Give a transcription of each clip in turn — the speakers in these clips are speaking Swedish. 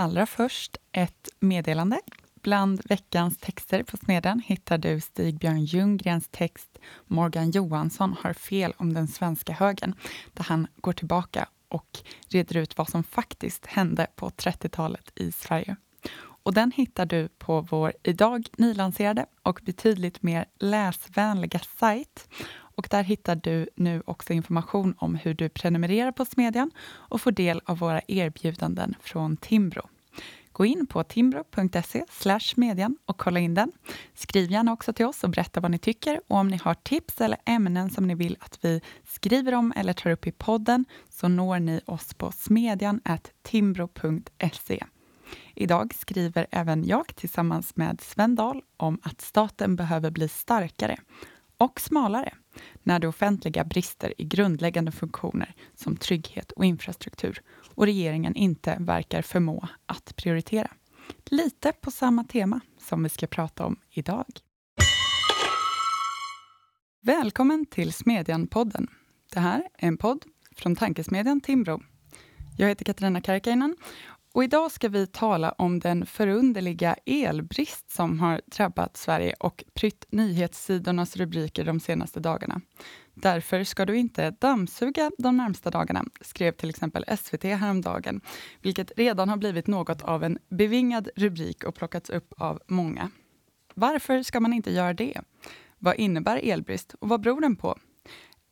Allra först ett meddelande. Bland veckans texter på Sneden hittar du Stig-Björn Ljunggrens text Morgan Johansson har fel om den svenska högern, där han går tillbaka och reder ut vad som faktiskt hände på 30-talet i Sverige. Och den hittar du på vår idag nylanserade och betydligt mer läsvänliga sajt. Och där hittar du nu också information om hur du prenumererar på Smedjan och får del av våra erbjudanden från Timbro. Gå in på timbro.se median och kolla in den. Skriv gärna också till oss och berätta vad ni tycker och om ni har tips eller ämnen som ni vill att vi skriver om eller tar upp i podden så når ni oss på smedjan timbro.se. Idag skriver även jag tillsammans med Sven Dahl om att staten behöver bli starkare och smalare när det offentliga brister i grundläggande funktioner som trygghet och infrastruktur och regeringen inte verkar förmå att prioritera. Lite på samma tema som vi ska prata om idag. Välkommen till Smedjan-podden. Det här är en podd från tankesmedjan Timbro. Jag heter Katarina Karkainen och idag ska vi tala om den förunderliga elbrist som har drabbat Sverige och prytt nyhetssidornas rubriker de senaste dagarna. Därför ska du inte dammsuga de närmsta dagarna, skrev till exempel SVT häromdagen, vilket redan har blivit något av en bevingad rubrik och plockats upp av många. Varför ska man inte göra det? Vad innebär elbrist och vad beror den på?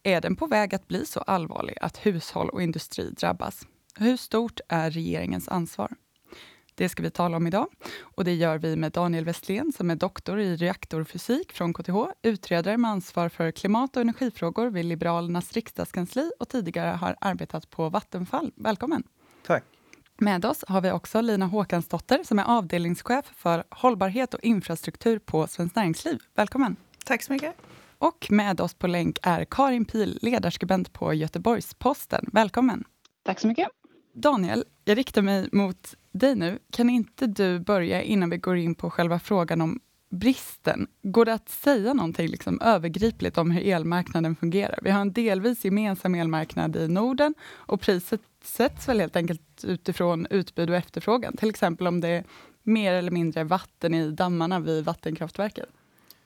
Är den på väg att bli så allvarlig att hushåll och industri drabbas? Hur stort är regeringens ansvar? Det ska vi tala om idag och det gör vi med Daniel Westlén som är doktor i reaktorfysik från KTH, utredare med ansvar för klimat och energifrågor vid Liberalernas riksdagskansli och tidigare har arbetat på Vattenfall. Välkommen! Tack! Med oss har vi också Lina Håkansdotter som är avdelningschef för hållbarhet och infrastruktur på Svenskt Näringsliv. Välkommen! Tack så mycket! Och med oss på länk är Karin Pil, ledarskribent på Göteborgs-Posten. Välkommen! Tack så mycket! Daniel, jag riktar mig mot dig nu. Kan inte du börja innan vi går in på själva frågan om bristen? Går det att säga någonting liksom övergripligt om hur elmarknaden fungerar? Vi har en delvis gemensam elmarknad i Norden och priset sätts väl helt enkelt utifrån utbud och efterfrågan. Till exempel om det är mer eller mindre vatten i dammarna vid vattenkraftverket.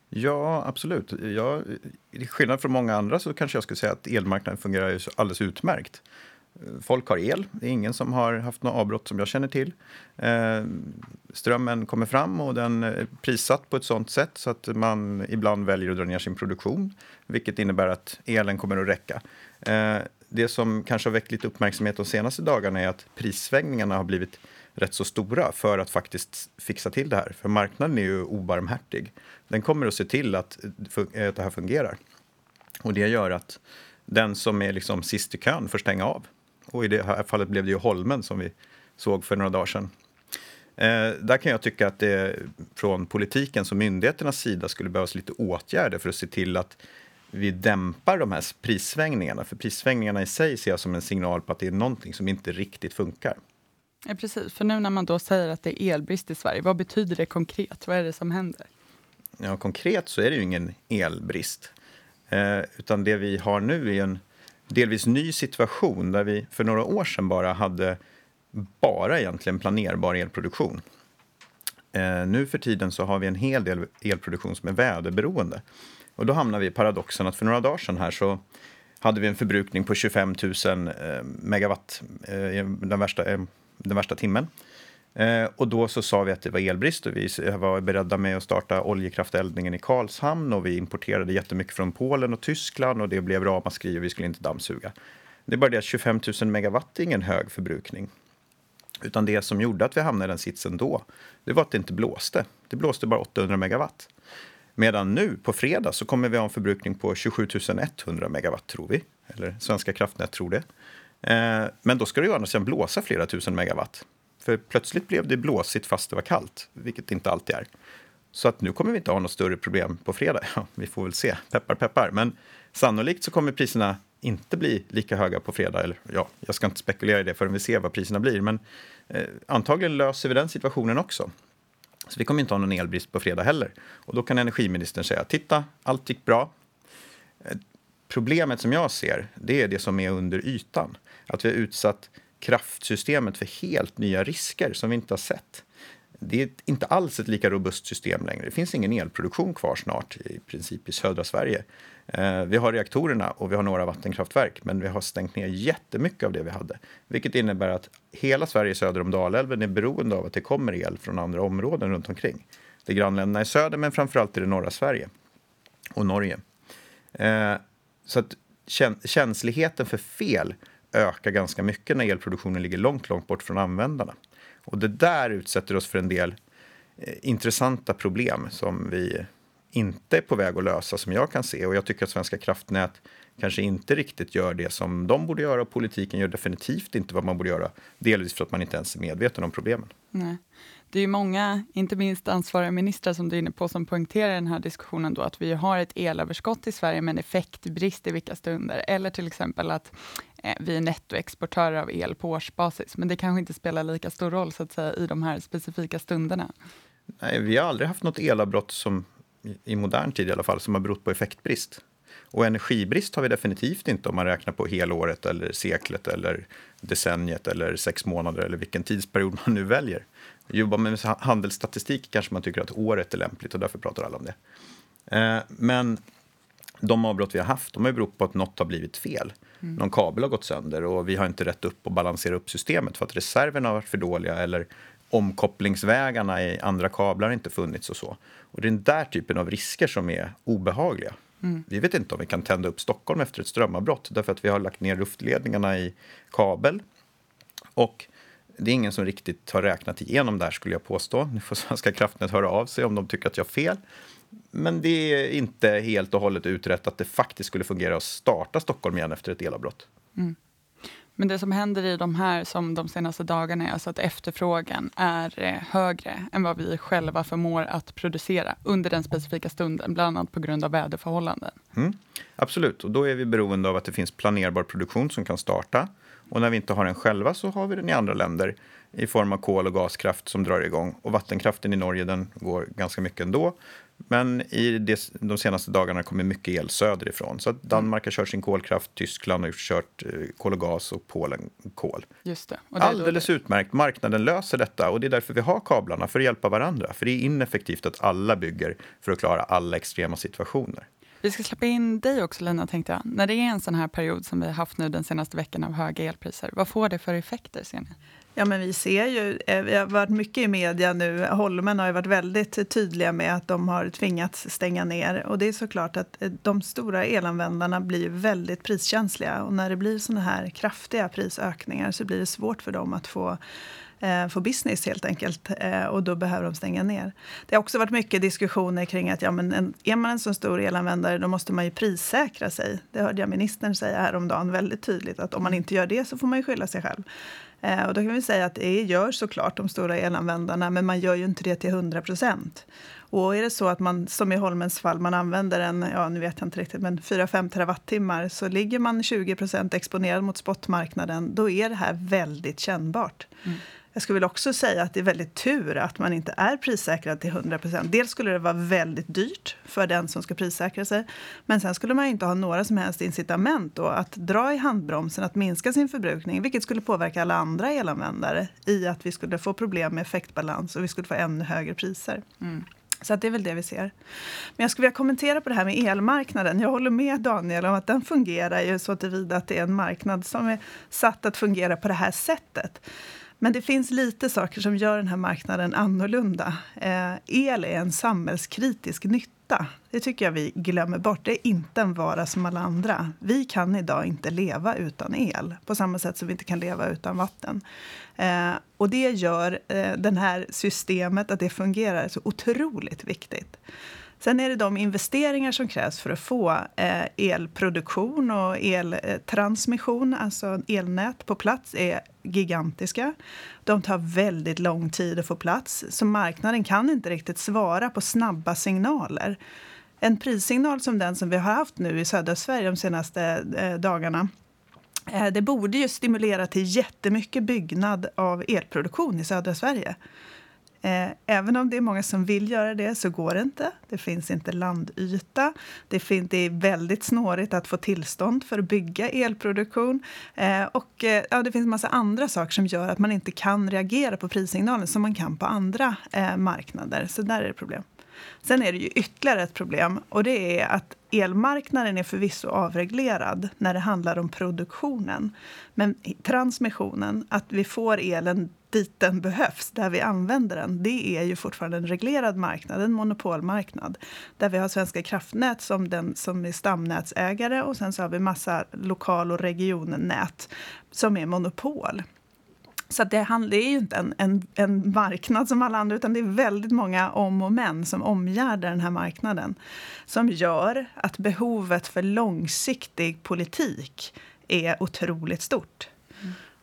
Ja, absolut. Jag, I skillnad från många andra så kanske jag skulle säga att elmarknaden fungerar alldeles utmärkt. Folk har el. Det är ingen som har haft något avbrott som jag känner till. Eh, strömmen kommer fram och den är prissatt på ett sånt sätt så att man ibland väljer att dra ner sin produktion, vilket innebär att elen kommer att räcka. Eh, det som kanske har väckt lite uppmärksamhet de senaste dagarna är att prissvängningarna har blivit rätt så stora för att faktiskt fixa till det här. För marknaden är ju obarmhärtig. Den kommer att se till att, att det här fungerar. Och det gör att den som är liksom sist i kön får stänga av. Och i det här fallet blev det ju Holmen som vi såg för några dagar sedan. Eh, där kan jag tycka att det från politikens och myndigheternas sida skulle behövas lite åtgärder för att se till att vi dämpar de här prissvängningarna. För prissvängningarna i sig ser jag som en signal på att det är någonting som inte riktigt funkar. Ja, precis, för nu när man då säger att det är elbrist i Sverige, vad betyder det konkret? Vad är det som händer? Ja, konkret så är det ju ingen elbrist. Eh, utan det vi har nu är en delvis ny situation där vi för några år sedan bara hade bara egentligen planerbar elproduktion. Eh, nu för tiden så har vi en hel del elproduktion som är väderberoende. Och då hamnar vi i paradoxen att för några dagar sedan här så hade vi en förbrukning på 25 000 eh, megawatt eh, den, värsta, eh, den värsta timmen. Eh, och då så sa vi att det var elbrist och vi var beredda med att starta oljekrafteldningen i Karlshamn och vi importerade jättemycket från Polen och Tyskland och det blev ramaskri och vi skulle inte dammsuga. Det är bara det att 25 000 megawatt är ingen hög förbrukning. Utan det som gjorde att vi hamnade i den sitsen då, det var att det inte blåste. Det blåste bara 800 megawatt. Medan nu på fredag så kommer vi ha en förbrukning på 27 100 megawatt tror vi. Eller Svenska kraftnät tror det. Eh, men då ska det ju annars blåsa flera tusen megawatt. För plötsligt blev det blåsigt fast det var kallt, vilket det inte alltid är. Så att nu kommer vi inte ha något större problem på fredag. Ja, vi får väl se. Peppar, peppar. Men sannolikt så kommer priserna inte bli lika höga på fredag. Eller, ja, jag ska inte spekulera i det förrän vi ser vad priserna blir. Men eh, antagligen löser vi den situationen också. Så vi kommer inte ha någon elbrist på fredag heller. Och då kan energiministern säga, titta, allt gick bra. Eh, problemet som jag ser, det är det som är under ytan. Att vi har utsatt kraftsystemet för helt nya risker som vi inte har sett. Det är inte alls ett lika robust system längre. Det finns ingen elproduktion kvar snart i princip i södra Sverige. Eh, vi har reaktorerna och vi har några vattenkraftverk men vi har stängt ner jättemycket av det vi hade. Vilket innebär att hela Sverige söder om Dalälven är beroende av att det kommer el från andra områden runt omkring. Det är grannländerna i söder men framförallt i det norra Sverige och Norge. Eh, så att känsligheten för fel ökar ganska mycket när elproduktionen ligger långt, långt bort från användarna. Och det där utsätter oss för en del eh, intressanta problem som vi inte är på väg att lösa som jag kan se. Och jag tycker att Svenska kraftnät kanske inte riktigt gör det som de borde göra och politiken gör definitivt inte vad man borde göra. Delvis för att man inte ens är medveten om problemen. Nej. Det är många, inte minst ansvariga ministrar som du är inne på, som poängterar den här diskussionen då att vi har ett elöverskott i Sverige men effektbrist i vilka stunder. Eller till exempel att Eh, vi är nettoexportörer av el på årsbasis. Men det kanske inte spelar lika stor roll så att säga, i de här specifika stunderna. Nej, vi har aldrig haft något elavbrott som i modern tid i alla fall, som har berott på effektbrist. Och energibrist har vi definitivt inte om man räknar på helåret eller seklet eller decenniet eller sex månader eller vilken tidsperiod man nu väljer. Jobbar man med handelsstatistik kanske man tycker att året är lämpligt och därför pratar alla om det. Eh, men de avbrott vi har haft de har berott på att något har blivit fel. Mm. Någon kabel har gått sönder och vi har inte rätt upp och balanserat upp systemet för att reserverna har varit för dåliga eller omkopplingsvägarna i andra kablar har inte funnits och så. Och det är den där typen av risker som är obehagliga. Mm. Vi vet inte om vi kan tända upp Stockholm efter ett strömavbrott därför att vi har lagt ner luftledningarna i kabel. Och det är ingen som riktigt har räknat igenom det här skulle jag påstå. Nu får Svenska kraftnät höra av sig om de tycker att jag har fel. Men det är inte helt och hållet utrett att det faktiskt skulle fungera att starta Stockholm igen efter ett elavbrott. Mm. Men det som händer i de här som de senaste dagarna är alltså att efterfrågan är eh, högre än vad vi själva förmår att producera under den specifika stunden, bland annat på grund av väderförhållanden. Mm, absolut, och då är vi beroende av att det finns planerbar produktion som kan starta. Och när vi inte har den själva så har vi den i andra länder i form av kol och gaskraft som drar igång. Och vattenkraften i Norge den går ganska mycket ändå. Men i det, de senaste dagarna kommer mycket el söderifrån. Så att Danmark har kört sin kolkraft, Tyskland har kört eh, kol och gas och Polen kol. Just det. det Alldeles det. utmärkt. Marknaden löser detta och det är därför vi har kablarna, för att hjälpa varandra. För det är ineffektivt att alla bygger för att klara alla extrema situationer. Vi ska släppa in dig också Lina, tänkte jag. När det är en sån här period som vi har haft nu den senaste veckan av höga elpriser, vad får det för effekter ser ni? Ja, men vi ser ju, eh, vi har varit mycket i media nu. Holmen har ju varit väldigt tydliga med att de har tvingats stänga ner. Och det är såklart att eh, de stora elanvändarna blir väldigt priskänsliga. Och när det blir såna här kraftiga prisökningar så blir det svårt för dem att få eh, business helt enkelt. Eh, och då behöver de stänga ner. Det har också varit mycket diskussioner kring att ja, men en, är man en så stor elanvändare då måste man ju prissäkra sig. Det hörde jag ministern säga häromdagen väldigt tydligt att om man inte gör det så får man ju skylla sig själv. Eh, och då kan vi säga att det gör såklart de stora elanvändarna men man gör ju inte det till 100 procent. Och är det så att man, som i Holmens fall, man använder en, ja nu vet jag inte riktigt, men 4-5 terawattimmar så ligger man 20 procent exponerad mot spotmarknaden, då är det här väldigt kännbart. Mm. Jag skulle också säga att det är väldigt tur att man inte är prissäkrad till 100% Dels skulle det vara väldigt dyrt för den som ska prissäkra sig. Men sen skulle man inte ha några som helst incitament då att dra i handbromsen, att minska sin förbrukning. Vilket skulle påverka alla andra elanvändare i att vi skulle få problem med effektbalans och vi skulle få ännu högre priser. Mm. Så det är väl det vi ser. Men jag skulle vilja kommentera på det här med elmarknaden. Jag håller med Daniel om att den fungerar ju så tillvida att det är en marknad som är satt att fungera på det här sättet. Men det finns lite saker som gör den här marknaden annorlunda. Eh, el är en samhällskritisk nytta. Det tycker jag vi glömmer bort. Det är inte en vara som alla andra. Vi kan idag inte leva utan el på samma sätt som vi inte kan leva utan vatten. Eh, och det gör eh, det här systemet, att det fungerar, så otroligt viktigt. Sen är det de investeringar som krävs för att få eh, elproduktion och eltransmission, alltså elnät, på plats är gigantiska. De tar väldigt lång tid att få plats, så marknaden kan inte riktigt svara på snabba signaler. En prissignal som den som vi har haft nu i södra Sverige de senaste eh, dagarna eh, det borde ju stimulera till jättemycket byggnad av elproduktion i södra Sverige Eh, även om det är många som vill göra det så går det inte. Det finns inte landyta. Det, är väldigt snårigt att få tillstånd för att bygga elproduktion. Eh, och eh, ja, det finns en massa andra saker som gör att man inte kan reagera på prissignalen som man kan på andra marknader. Så där är det problem. Sen är det ju ytterligare ett problem och det är att elmarknaden är förvisso avreglerad när det handlar om produktionen. Men transmissionen, att vi får elen dit den behövs, där vi använder den, det är ju fortfarande en reglerad marknad, en monopolmarknad. Där vi har Svenska kraftnät som, den, som är stamnätsägare och sen så har vi massa lokal och regionnät som är monopol. Så det, det är ju inte en, en, en, marknad som alla andra, utan det är väldigt många om och men som omgärdar den här marknaden. Som gör att behovet för långsiktig politik är otroligt stort.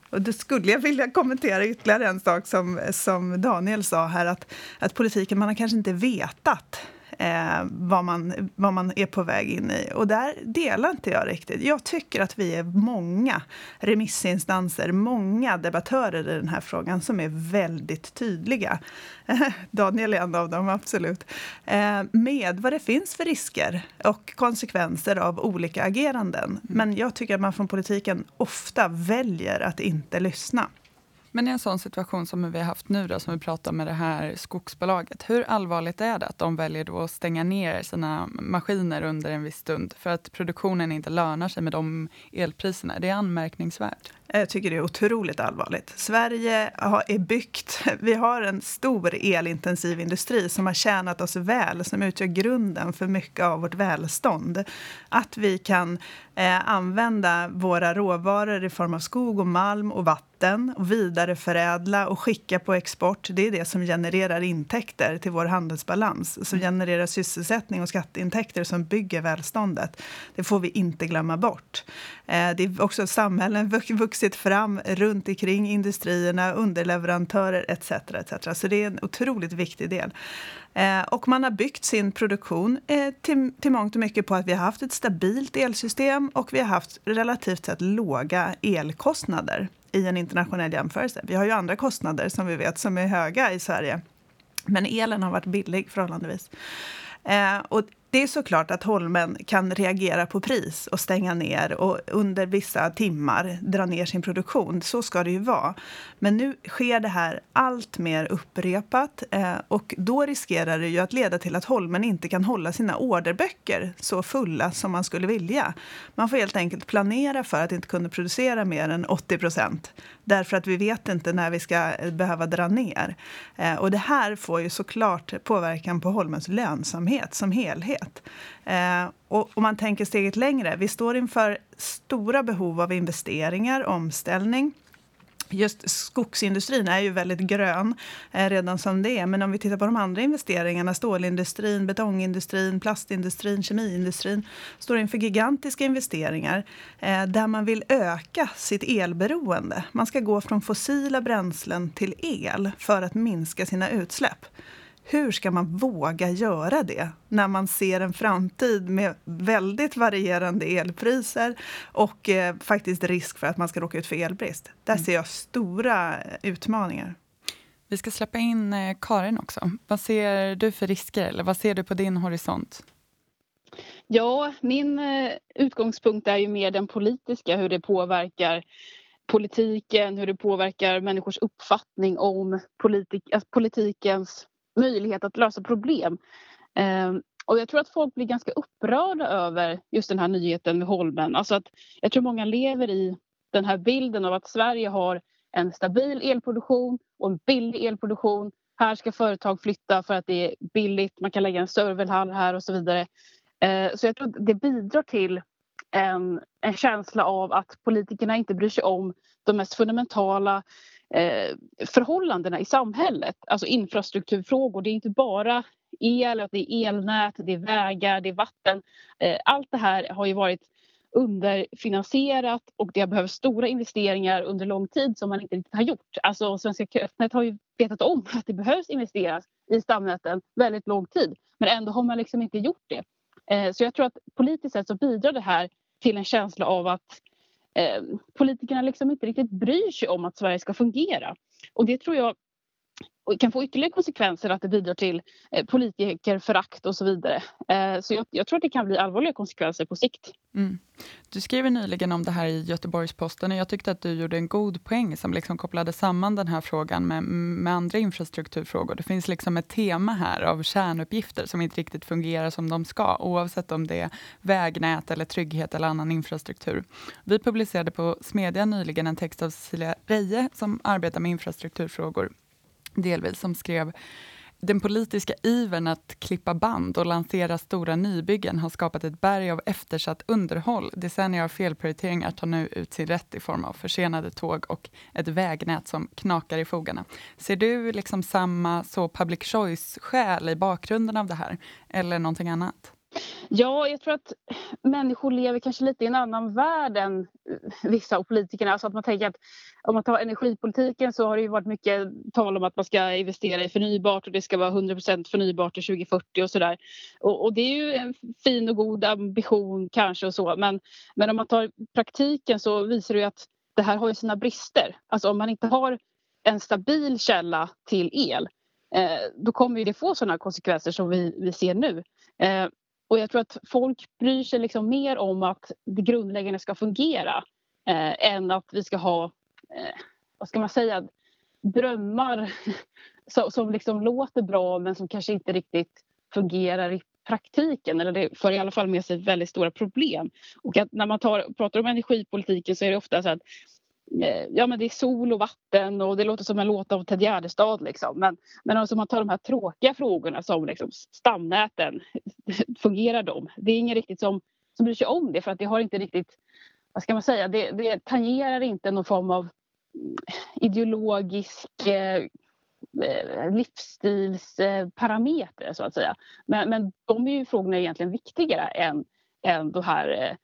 Och då skulle jag vilja kommentera ytterligare en sak som, som Daniel sa här, att, att politiken, man har kanske inte vetat eh, vad, man, vad man är på väg in i. Och där delar inte jag riktigt. Jag tycker att vi är många remissinstanser, många debattörer i den här frågan som är väldigt tydliga. Daniel är en av dem, absolut. Eh, med vad det finns för risker och konsekvenser av olika ageranden. Mm. Men jag tycker att man från politiken ofta väljer att inte lyssna. Men i en sån situation som vi har haft nu då, som vi pratar med det här skogsbolaget. Hur allvarligt är det att de väljer då att stänga ner sina maskiner under en viss stund för att produktionen inte lönar sig med de elpriserna? Det är anmärkningsvärt. Jag tycker det är otroligt allvarligt. Sverige är byggt... Vi har en stor elintensiv industri som har tjänat oss väl, som utgör grunden för mycket av vårt välstånd. Att vi kan eh, använda våra råvaror i form av skog och malm och vatten och vidareförädla och skicka på export. Det är det som genererar intäkter till vår handelsbalans, som genererar sysselsättning och skatteintäkter som bygger välståndet. Det får vi inte glömma bort. Eh, det är också samhällen vuxit fram runt omkring industrierna, underleverantörer etc. etc. Så det är en otroligt viktig del. Eh, och man har byggt sin produktion eh, till, till mångt och mycket på att vi har haft ett stabilt elsystem och vi har haft relativt sett låga elkostnader i en internationell jämförelse. Vi har ju andra kostnader som vi vet som är höga i Sverige. Men elen har varit billig förhållandevis. Eh, och det är såklart att Holmen kan reagera på pris och stänga ner och under vissa timmar dra ner sin produktion. Så ska det ju vara. Men nu sker det här allt mer upprepat eh, och då riskerar det ju att leda till att Holmen inte kan hålla sina orderböcker så fulla som man skulle vilja. Man får helt enkelt planera för att inte kunna producera mer än 80 procent därför att vi vet inte när vi ska eh, behöva dra ner. Eh, och det här får ju såklart påverkan på Holmens lönsamhet som helhet. Eh, och om man tänker steget längre, vi står inför stora behov av investeringar, omställning Just skogsindustrin är ju väldigt grön eh, redan som det är. Men om vi tittar på de andra investeringarna, stålindustrin, betongindustrin, plastindustrin, kemiindustrin, står inför gigantiska investeringar eh, där man vill öka sitt elberoende. Man ska gå från fossila bränslen till el för att minska sina utsläpp. Hur ska man våga göra det när man ser en framtid med väldigt varierande elpriser och eh, faktiskt risk för att man ska råka ut för elbrist? Där mm. ser jag stora utmaningar. Vi ska släppa in eh, Karin också. Vad ser du för risker eller vad ser du på din horisont? Ja, min eh, utgångspunkt är ju mer den politiska, hur det påverkar politiken, hur det påverkar människors uppfattning om politik, alltså politikens möjlighet att lösa problem. Ehm, och jag tror att folk blir ganska upprörda över just den här nyheten med Holmen. Alltså att jag tror många lever i den här bilden av att Sverige har en stabil elproduktion och en billig elproduktion. Här ska företag flytta för att det är billigt, man kan lägga en serverhall här och så vidare. Ehm, så jag tror att det bidrar till en, en känsla av att politikerna inte bryr sig om de mest fundamentala Eh, förhållandena i samhället. Alltså infrastrukturfrågor. Det är inte bara el, det är elnät, det är vägar, det är vatten. Eh, allt det här har ju varit underfinansierat och det har behövt stora investeringar under lång tid som man inte riktigt har gjort. Alltså Svenska kraftnät har ju vetat om att det behövs investeras i stamnäten väldigt lång tid men ändå har man liksom inte gjort det. Eh, så jag tror att politiskt sett så bidrar det här till en känsla av att eh, politikerna liksom inte riktigt bryr sig om att Sverige ska fungera. Och det tror jag kan få ytterligare konsekvenser att det bidrar till eh, politikerförakt och så vidare. Eh, så jag, jag, tror att det kan bli allvarliga konsekvenser på sikt. Mm. Du skrev nyligen om det här i Göteborgs-Posten och jag tyckte att du gjorde en god poäng som liksom kopplade samman den här frågan med, med andra infrastrukturfrågor. Det finns liksom ett tema här av kärnuppgifter som inte riktigt fungerar som de ska oavsett om det är vägnät eller trygghet eller annan infrastruktur. Vi publicerade på Smedjan nyligen en text av Cecilia Reje som arbetar med infrastrukturfrågor delvis, som skrev den politiska ivern att klippa band och lansera stora nybyggen har skapat ett berg av eftersatt underhåll. Decennier av felprioriteringar tar nu ut sin rätt i form av försenade tåg och ett vägnät som knakar i fogarna. Ser du liksom samma så public choice-skäl i bakgrunden av det här, eller någonting annat? Ja, jag tror att människor lever kanske lite i en annan värld än eh, vissa av politikerna. Alltså att man tänker att om man tar energipolitiken så har det ju varit mycket tal om att man ska investera i förnybart och det ska vara 100% förnybart till 2040 och sådär. Och, och, det är ju en fin och god ambition kanske och så men, men om man tar praktiken så visar det ju att det här har ju sina brister. Alltså om man inte har en stabil källa till el eh, då kommer det få sådana konsekvenser som vi, vi ser nu. Eh, och jag tror att folk bryr sig liksom mer om att det grundläggande ska fungera eh, än att vi ska ha, eh, vad ska man säga, drömmar som, som liksom låter bra men som kanske inte riktigt fungerar i praktiken. Eller det för i alla fall med sig väldigt stora problem. Och att när man tar, pratar om energipolitiken så är det ofta så att Eh, ja, men det är sol och vatten och det låter som en låt av Ted Gärdestad. Liksom. Men, men alltså man tar de här tråkiga frågorna som liksom stamnäten, fungerar de? Det är ingen riktigt som, som bryr sig om det för att det har inte riktigt, vad ska man säga, det, det tangerar inte någon form av mm, ideologisk eh, eh livsstilsparameter så att säga. Men, men de är ju frågorna egentligen viktigare än, än de här Eh,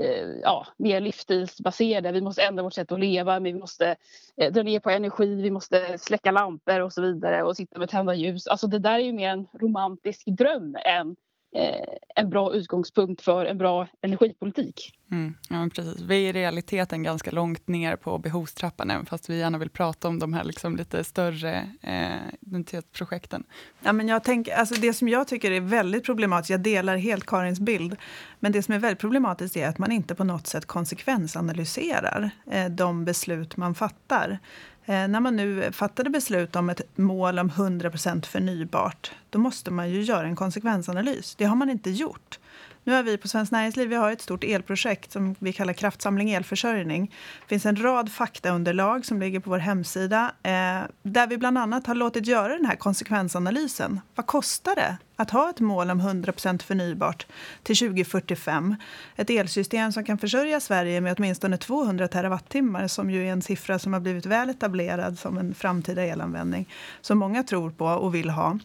Eh, ja, mer livsstilsbaserade. Vi måste ändra vårt sätt att leva, vi måste eh, dra ner på energi, vi måste släcka lampor och så vidare och sitta med tända ljus. Alltså det där är ju mer en romantisk dröm än eh, en bra utgångspunkt för en bra energipolitik. Mm, ja, precis. Vi är i realiteten ganska långt ner på behovstrappan, även fast vi gärna vill prata om de här liksom lite större eh, identitetsprojekten. Ja, men jag tänk, alltså det som jag tycker är väldigt problematiskt, jag delar helt Karins bild, men det som är väldigt problematiskt är att man inte på något sätt konsekvensanalyserar eh, de beslut man fattar. Eh, när man nu fattade beslut om ett mål om 100% förnybart, då måste man ju göra en konsekvensanalys. Det har man inte gjort. Nu har vi på Svenskt Näringsliv vi har ett stort elprojekt som vi kallar Kraftsamling elförsörjning. Det finns en rad faktaunderlag som ligger på vår hemsida eh, där vi bland annat har låtit göra den här konsekvensanalysen. Vad kostar det att ha ett mål om 100% förnybart till 2045? Ett elsystem som kan försörja Sverige med åtminstone 200 terawattimmar som ju är en siffra som har blivit väl etablerad som en framtida elanvändning som många tror på och vill ha.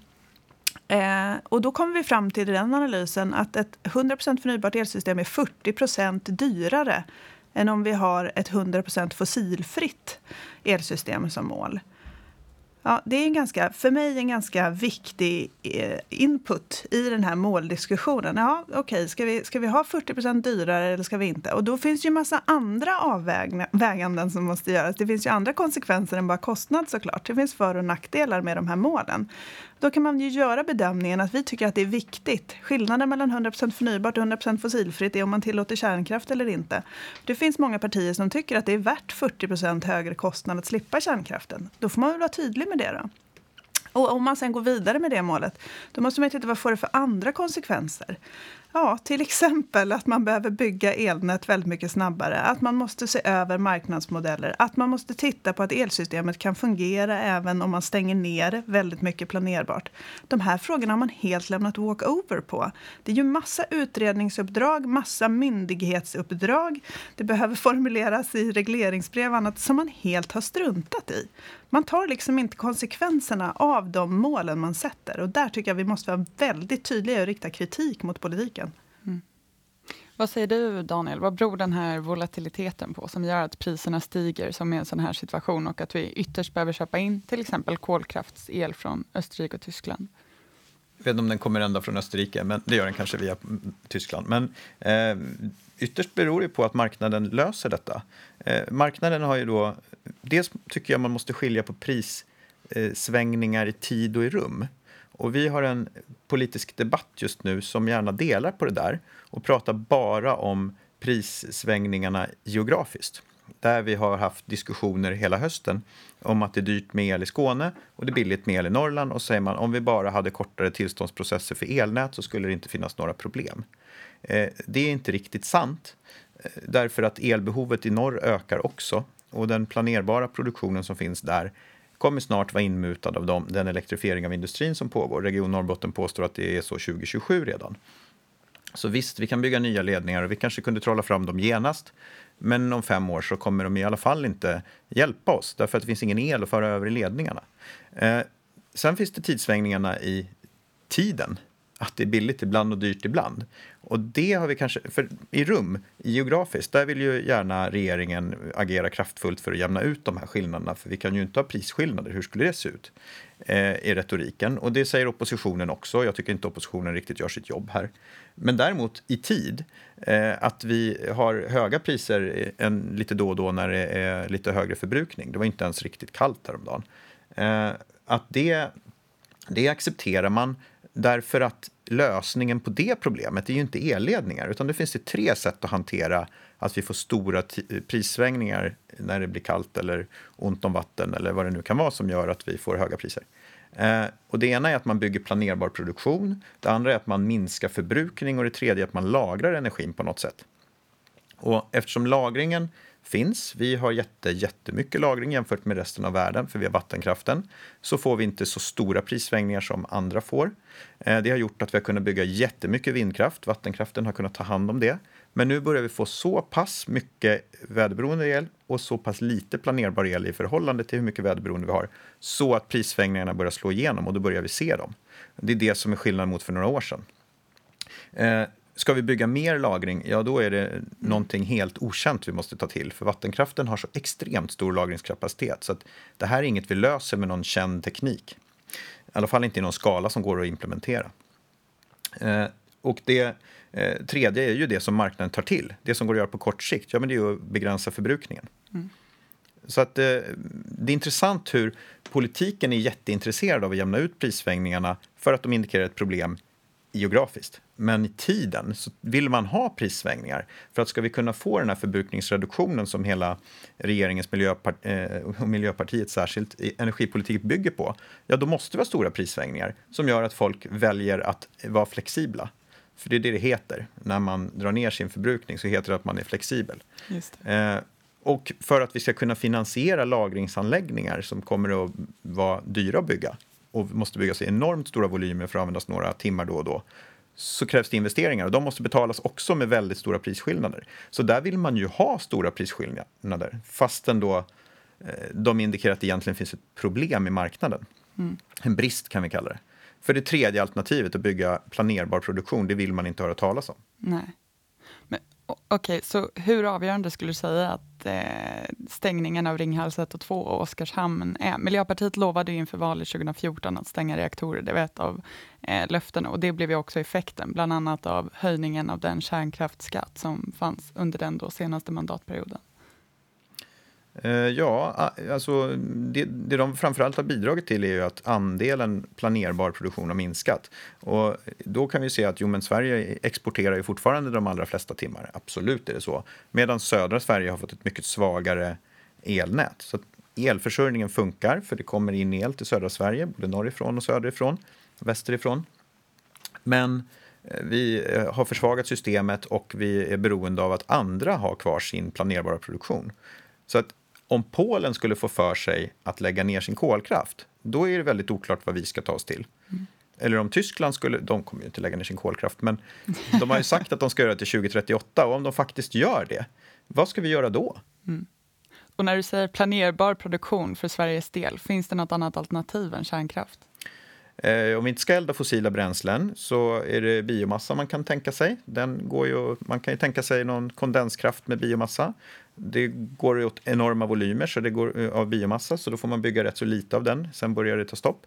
Eh, och då kommer vi fram till den analysen att ett 100% förnybart elsystem är 40% dyrare än om vi har ett 100% fossilfritt elsystem som mål. Ja, det är en ganska, för mig en ganska viktig eh, input i den här måldiskussionen. Ja, okay, ska, vi, ska vi ha 40% dyrare eller ska vi inte? Och då finns ju massa andra avväganden som måste göras. Det finns ju andra konsekvenser än bara kostnad såklart. Det finns för och nackdelar med de här målen. Då kan man ju göra bedömningen att vi tycker att det är viktigt. Skillnaden mellan 100% förnybart och 100% fossilfritt är om man tillåter kärnkraft eller inte. Det finns många partier som tycker att det är värt 40% högre kostnad att slippa kärnkraften. Då får man väl vara tydlig med det då. Och om man sen går vidare med det målet, då måste man titta vad får det för andra konsekvenser. Ja, till exempel att man behöver bygga elnät väldigt mycket snabbare, att man måste se över marknadsmodeller, att man måste titta på att elsystemet kan fungera även om man stänger ner väldigt mycket planerbart. De här frågorna har man helt lämnat walkover på. Det är ju massa utredningsuppdrag, massa myndighetsuppdrag. Det behöver formuleras i regleringsbrev och annat som man helt har struntat i. Man tar liksom inte konsekvenserna av de målen man sätter. Och där tycker jag vi måste vara väldigt tydliga och rikta kritik mot politiken. Mm. Vad säger du, Daniel? Vad beror den här volatiliteten på som gör att priserna stiger som i en sån här situation och att vi ytterst behöver köpa in till exempel kolkraftsel från Österrike och Tyskland? Jag vet inte om den kommer ända från Österrike, men det gör den kanske via Tyskland. Men eh, ytterst beror det på att marknaden löser detta. Eh, marknaden har ju då... Dels tycker jag man måste skilja på prissvängningar eh, i tid och i rum. Och vi har en politisk debatt just nu som gärna delar på det där och pratar bara om prissvängningarna geografiskt. Där vi har haft diskussioner hela hösten om att det är dyrt med el i Skåne och det är billigt med el i Norrland. Och säger man om vi bara hade kortare tillståndsprocesser för elnät så skulle det inte finnas några problem. Eh, det är inte riktigt sant eh, därför att elbehovet i norr ökar också och den planerbara produktionen som finns där kommer snart vara inmutad av dem, den elektrifiering av industrin som pågår. Region Norrbotten påstår att det är så 2027 redan. Så visst, vi kan bygga nya ledningar och vi kanske kunde trolla fram dem genast. Men om fem år så kommer de i alla fall inte hjälpa oss därför att det finns ingen el att föra över i ledningarna. Eh, sen finns det tidssvängningarna i tiden. Att det är billigt ibland och dyrt ibland. Och det har vi kanske, för i rum, geografiskt, där vill ju gärna regeringen agera kraftfullt för att jämna ut de här skillnaderna. För vi kan ju inte ha prisskillnader, hur skulle det se ut? Eh, I retoriken. Och det säger oppositionen också. Jag tycker inte oppositionen riktigt gör sitt jobb här. Men däremot i tid, eh, att vi har höga priser eh, en, lite då och då när det är lite högre förbrukning. Det var inte ens riktigt kallt häromdagen. Eh, att det, det accepterar man därför att lösningen på det problemet är ju inte elledningar utan det finns det tre sätt att hantera att vi får stora prissvängningar när det blir kallt eller ont om vatten eller vad det nu kan vara som gör att vi får höga priser. Eh, och det ena är att man bygger planerbar produktion, det andra är att man minskar förbrukning och det tredje är att man lagrar energin på något sätt. Och eftersom lagringen finns, vi har jätte, jättemycket lagring jämfört med resten av världen för vi har vattenkraften, så får vi inte så stora prissvängningar som andra får. Eh, det har gjort att vi har kunnat bygga jättemycket vindkraft, vattenkraften har kunnat ta hand om det. Men nu börjar vi få så pass mycket väderberoende el och så pass lite planerbar el i förhållande till hur mycket väderberoende vi har så att prissvängningarna börjar slå igenom och då börjar vi se dem. Det är det som är skillnaden mot för några år sedan. Eh, Ska vi bygga mer lagring, ja då är det någonting helt okänt vi måste ta till. För vattenkraften har så extremt stor lagringskapacitet så att det här är inget vi löser med någon känd teknik. I alla fall inte i någon skala som går att implementera. Eh, och det Eh, tredje är ju det som marknaden tar till. Det som går att göra på kort sikt, ja men det är att begränsa förbrukningen. Mm. Så att, eh, det är intressant hur politiken är jätteintresserad av att jämna ut prissvängningarna för att de indikerar ett problem geografiskt. Men i tiden så vill man ha prissvängningar. För att ska vi kunna få den här förbrukningsreduktionen som hela regeringens miljöpart eh, och Miljöpartiet särskilt energipolitik bygger på, ja då måste vi ha stora prissvängningar som gör att folk väljer att vara flexibla. För det är det det heter. När man drar ner sin förbrukning så heter det att man är flexibel. Eh, och för att vi ska kunna finansiera lagringsanläggningar som kommer att vara dyra att bygga och måste byggas i enormt stora volymer för att användas några timmar då och då så krävs det investeringar och de måste betalas också med väldigt stora prisskillnader. Så där vill man ju ha stora prisskillnader fastän då eh, de indikerar att det egentligen finns ett problem i marknaden. Mm. En brist kan vi kalla det. För det tredje alternativet, att bygga planerbar produktion, det vill man inte höra talas om. Nej. Okej, okay, så hur avgörande skulle du säga att eh, stängningen av Ringhals 1 och 2 och Oskarshamn är? Miljöpartiet lovade ju inför valet 2014 att stänga reaktorer, det var ett av eh, löftena och det blev ju också effekten, bland annat av höjningen av den kärnkraftsskatt som fanns under den då senaste mandatperioden. Eh, ja, alltså det, det de framförallt har bidragit till är ju att andelen planerbar produktion har minskat. Och då kan vi se att jo, men Sverige exporterar ju fortfarande de allra flesta timmar. Absolut är det så. Medan södra Sverige har fått ett mycket svagare elnät. Så elförsörjningen funkar, för det kommer in el till södra Sverige, både norrifrån och söderifrån, västerifrån. Men eh, vi eh, har försvagat systemet och vi är beroende av att andra har kvar sin planerbara produktion. Så att om Polen skulle få för sig att lägga ner sin kolkraft, då är det väldigt oklart vad vi ska ta oss till. Mm. Eller om Tyskland skulle, de kommer ju inte lägga ner sin kolkraft, men de har ju sagt att de ska göra det till 2038 och om de faktiskt gör det, vad ska vi göra då? Mm. Och när du säger planerbar produktion för Sveriges del, finns det något annat alternativ än kärnkraft? Eh, om vi inte ska elda fossila bränslen så är det biomassa man kan tänka sig. Den går ju, man kan ju tänka sig någon kondenskraft med biomassa. Det går åt enorma volymer så det går, eh, av biomassa, så då får man bygga rätt så lite av den. Sen börjar det ta stopp.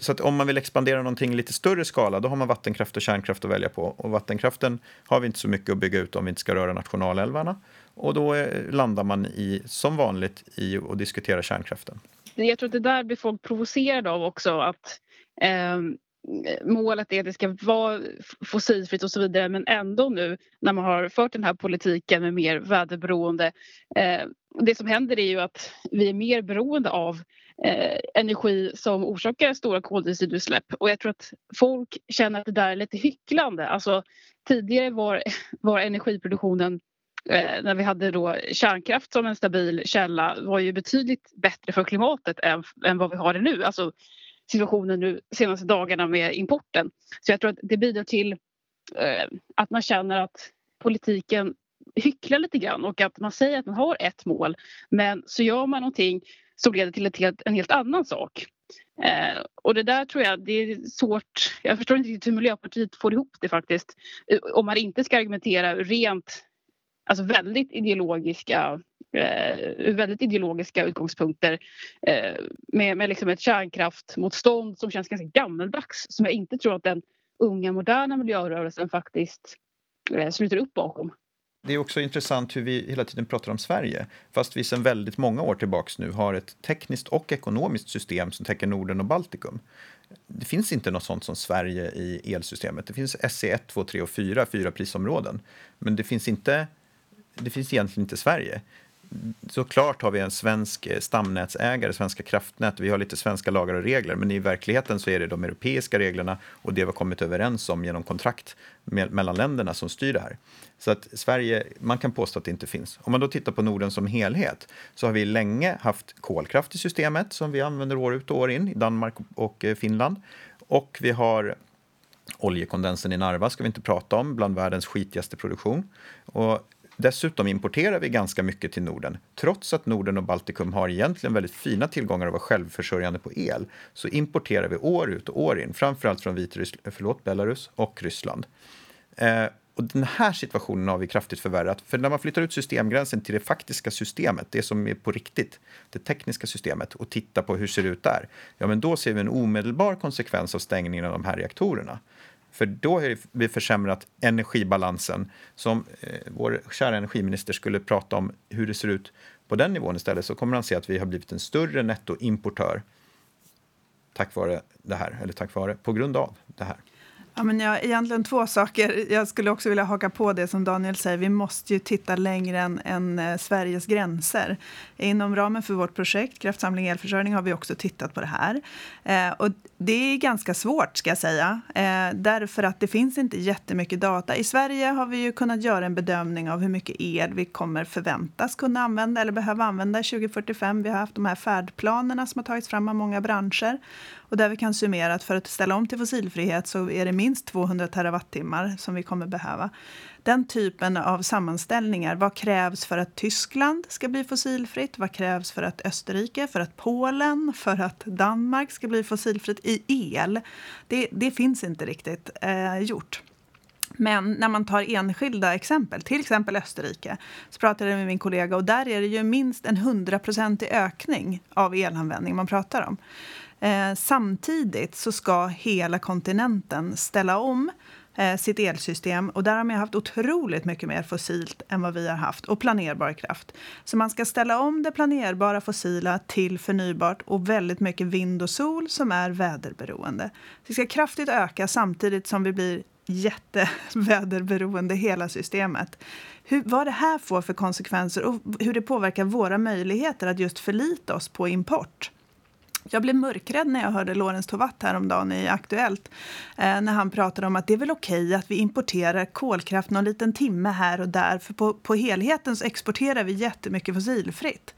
Så att om man vill expandera någonting i lite större skala, då har man vattenkraft och kärnkraft att välja på. Och vattenkraften har vi inte så mycket att bygga ut om vi inte ska röra nationalälvarna. Och då eh, landar man i, som vanligt i att diskutera kärnkraften. jag tror att det där blir folk provocerade av också att Ehm, målet är att det ska vara fossilfritt och så vidare men ändå nu när man har fört den här politiken med mer väderberoende eh, det som händer är ju att vi är mer beroende av eh, energi som orsakar stora koldioxidutsläpp och jag tror att folk känner att det där är lite hycklande. Alltså, tidigare var, var energiproduktionen eh, när vi hade då kärnkraft som en stabil källa var ju betydligt bättre för klimatet än, än vad vi har det nu. Alltså, situationen nu senaste dagarna med importen. Så jag tror att det bidrar till eh, att man känner att politiken hycklar lite grann och att man säger att man har ett mål men så gör man någonting som leder till ett helt, en helt annan sak. Eh, och det där tror jag det är svårt. Jag förstår inte riktigt hur Miljöpartiet får ihop det faktiskt. Eh, om man inte ska argumentera rent, alltså väldigt ideologiska Eh, ur väldigt ideologiska utgångspunkter eh, med, med liksom ett kärnkraftmotstånd som känns ganska gammeldags som jag inte tror att den unga moderna miljörörelsen faktiskt eh, sluter upp bakom. Det är också intressant hur vi hela tiden pratar om Sverige, fast vi sedan väldigt många år tillbaks nu har ett tekniskt och ekonomiskt system som täcker Norden och Baltikum. Det finns inte något sånt som Sverige i elsystemet. Det finns SE1, 2, 3 och 4, fyra prisområden. Men det finns, inte, det finns egentligen inte Sverige såklart har vi en svensk eh, stamnätsägare, Svenska kraftnät. Vi har lite svenska lagar och regler, men i verkligheten så är det de europeiska reglerna och det vi har kommit överens om genom kontrakt mellan länderna som styr det här. Så att Sverige, man kan påstå att det inte finns. Om man då tittar på Norden som helhet så har vi länge haft kolkraft i systemet som vi använder år ut och år in i Danmark och eh, Finland. Och vi har oljekondensen i Narva ska vi inte prata om, bland världens skitigaste produktion. Och Dessutom importerar vi ganska mycket till Norden. Trots att Norden och Baltikum har egentligen väldigt fina tillgångar och vara självförsörjande på el så importerar vi år ut och år in, framförallt från förlåt, Belarus och Ryssland. Eh, och den här situationen har vi kraftigt förvärrat. För när man flyttar ut systemgränsen till det faktiska systemet, det som är på riktigt, det tekniska systemet, och tittar på hur det ser ut där, ja men då ser vi en omedelbar konsekvens av stängningen av de här reaktorerna. För då har vi försämrat energibalansen. Som eh, vår kära energiminister skulle prata om hur det ser ut på den nivån istället så kommer han se att vi har blivit en större nettoimportör tack vare det här, eller tack vare, på grund av det här. Ja, men jag, egentligen två saker. Jag skulle också vilja haka på det som Daniel säger. Vi måste ju titta längre än, än eh, Sveriges gränser. Inom ramen för vårt projekt Kraftsamling elförsörjning har vi också tittat på det här. Eh, och det är ganska svårt, ska jag säga, eh, därför att det finns inte jättemycket data. I Sverige har vi ju kunnat göra en bedömning av hur mycket el vi kommer förväntas kunna använda eller behöva använda 2045. Vi har haft de här färdplanerna som har tagits fram av många branscher. Och där vi kan summera att för att ställa om till fossilfrihet så är det minst 200 terawattimmar som vi kommer behöva. Den typen av sammanställningar. Vad krävs för att Tyskland ska bli fossilfritt? Vad krävs för att Österrike, för att Polen, för att Danmark ska bli fossilfritt i el? Det, det finns inte riktigt eh, gjort. Men när man tar enskilda exempel, till exempel Österrike, så pratade jag med min kollega och där är det ju minst en hundraprocentig ökning av elanvändning man pratar om. Eh, samtidigt så ska hela kontinenten ställa om eh, sitt elsystem. Och där har man haft otroligt mycket mer fossilt än vad vi har haft, och planerbar kraft. Så man ska ställa om det planerbara fossila till förnybart och väldigt mycket vind och sol som är väderberoende. Det ska kraftigt öka samtidigt som vi blir jätteväderberoende, hela systemet. Hur, vad det här får för konsekvenser och hur det påverkar våra möjligheter att just förlita oss på import jag blev mörkrädd när jag hörde Lorentz Tovatt häromdagen i Aktuellt. Eh, när han pratade om att det är väl okej att vi importerar kolkraft någon liten timme här och där. För på, på helheten så exporterar vi jättemycket fossilfritt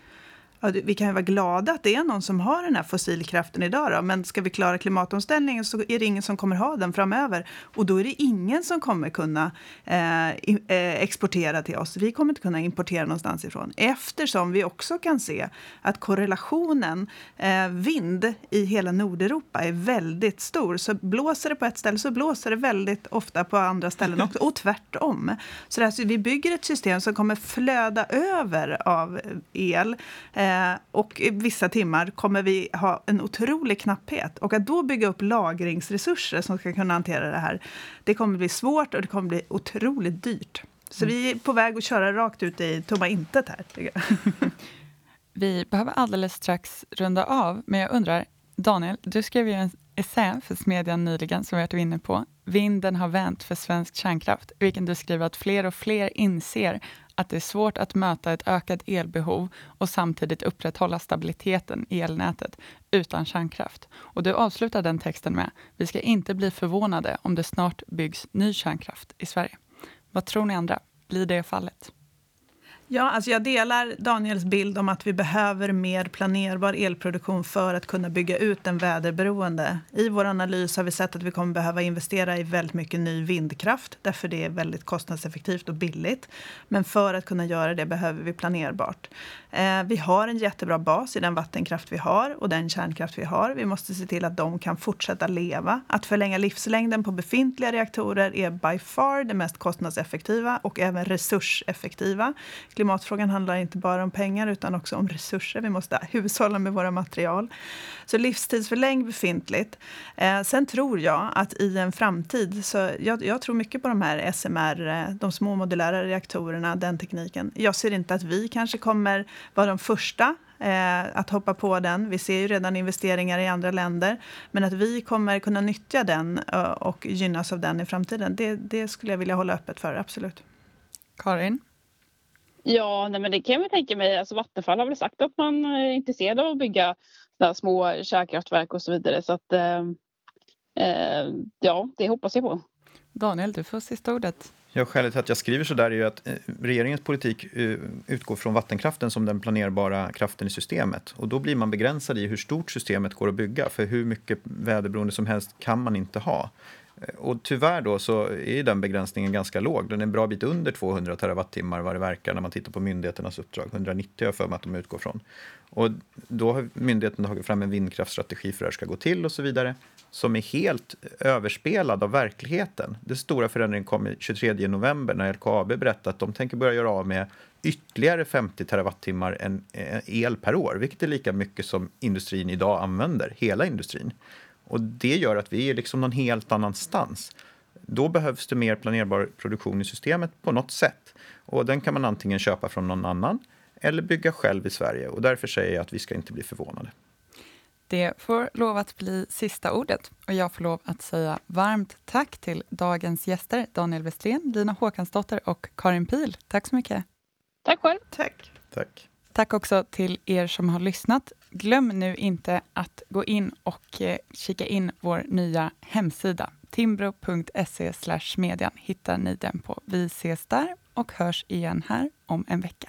ja, vi kan ju vara glada att det är någon som har den här fossilkraften idag. Då, men ska vi klara klimatomställningen så är det ingen som kommer ha den framöver. Och då är det ingen som kommer kunna eh, eh, exportera till oss. Vi kommer inte kunna importera någonstans ifrån. Eftersom vi också kan se att korrelationen eh, vind i hela Nordeuropa är väldigt stor. Så blåser det på ett ställe så blåser det väldigt ofta på andra ställen också. Och tvärtom. Så det här, vi bygger ett system som kommer flöda över av el. Eh, Eh, och i vissa timmar kommer vi ha en otrolig knapphet. Och att då bygga upp lagringsresurser som ska kunna hantera det här, det kommer bli svårt och det kommer bli otroligt dyrt. Så mm. vi är på väg att köra rakt ut i tomma intet här. Vi behöver alldeles strax runda av, men jag undrar, Daniel, du skrev ju en essä för Smedjan nyligen, som vi varit inne på. Vinden har vänt för svensk kärnkraft, i vilken du skriver att fler och fler inser att det är svårt att möta ett ökat elbehov och samtidigt upprätthålla stabiliteten i elnätet utan kärnkraft. Och du avslutar den texten med Vi ska inte bli förvånade om det snart byggs ny kärnkraft i Sverige. Vad tror ni andra? Blir det fallet? Ja, alltså jag delar Daniels bild om att vi behöver mer planerbar elproduktion för att kunna bygga ut den väderberoende. I vår analys har vi sett att vi kommer behöva investera i väldigt mycket ny vindkraft, därför det är väldigt kostnadseffektivt och billigt. Men för att kunna göra det behöver vi planerbart. Eh, vi har en jättebra bas i den vattenkraft vi har och den kärnkraft vi har. Vi måste se till att de kan fortsätta leva. Att förlänga livslängden på befintliga reaktorer är by far det mest kostnadseffektiva och även resurseffektiva klimatfrågan handlar inte bara om pengar utan också om resurser. Vi måste hushålla med våra material. Så livstidsförläng befintligt. Eh, sen tror jag att i en framtid, så jag, jag, tror mycket på de här SMR, eh, de små modulära reaktorerna, den tekniken. Jag ser inte att vi kanske kommer vara de första eh, att hoppa på den. Vi ser ju redan investeringar i andra länder. Men att vi kommer kunna nyttja den eh, och gynnas av den i framtiden, det, det skulle jag vilja hålla öppet för, absolut. Karin? Ja, nej, men det kan jag tänka mig. Alltså, Vattenfall har väl sagt att man är intresserad av att bygga små kärnkraftverk och så vidare. Så att, eh, eh, ja, det hoppas jag på. Daniel, du får sista ordet. Ja, skälet till att jag skriver så där är ju att eh, regeringens politik eh, utgår från vattenkraften som den planerbara kraften i systemet. Och då blir man begränsad i hur stort systemet går att bygga, för hur mycket väderberoende som helst kan man inte ha. Eh, och tyvärr då så är den begränsningen ganska låg. Den är en bra bit under 200 terawattimmar vad det verkar när man tittar på myndigheternas uppdrag. 190 har jag för mig att de utgår från. Och då har myndigheten tagit fram en vindkraftsstrategi för hur det ska gå till och så vidare som är helt överspelad av verkligheten. Den stora förändringen kom 23 november när LKAB berättade att de tänker börja göra av med ytterligare 50 terawattimmar eh, el per år, vilket är lika mycket som industrin idag använder, hela industrin. Och det gör att vi är liksom någon helt annanstans. Då behövs det mer planerbar produktion i systemet på något sätt. Och den kan man antingen köpa från någon annan eller bygga själv i Sverige. Och därför säger jag att vi ska inte bli förvånade. Det får lov att bli sista ordet och jag får lov att säga varmt tack till dagens gäster Daniel Westlén, Lina Håkansdotter och Karin Pil. Tack så mycket. Tack själv. Tack. Tack. Tack också till er som har lyssnat. Glöm nu inte att gå in och eh, kika in vår nya hemsida. timbro.se median hittar ni den på. Vi ses där och hörs igen här om en vecka.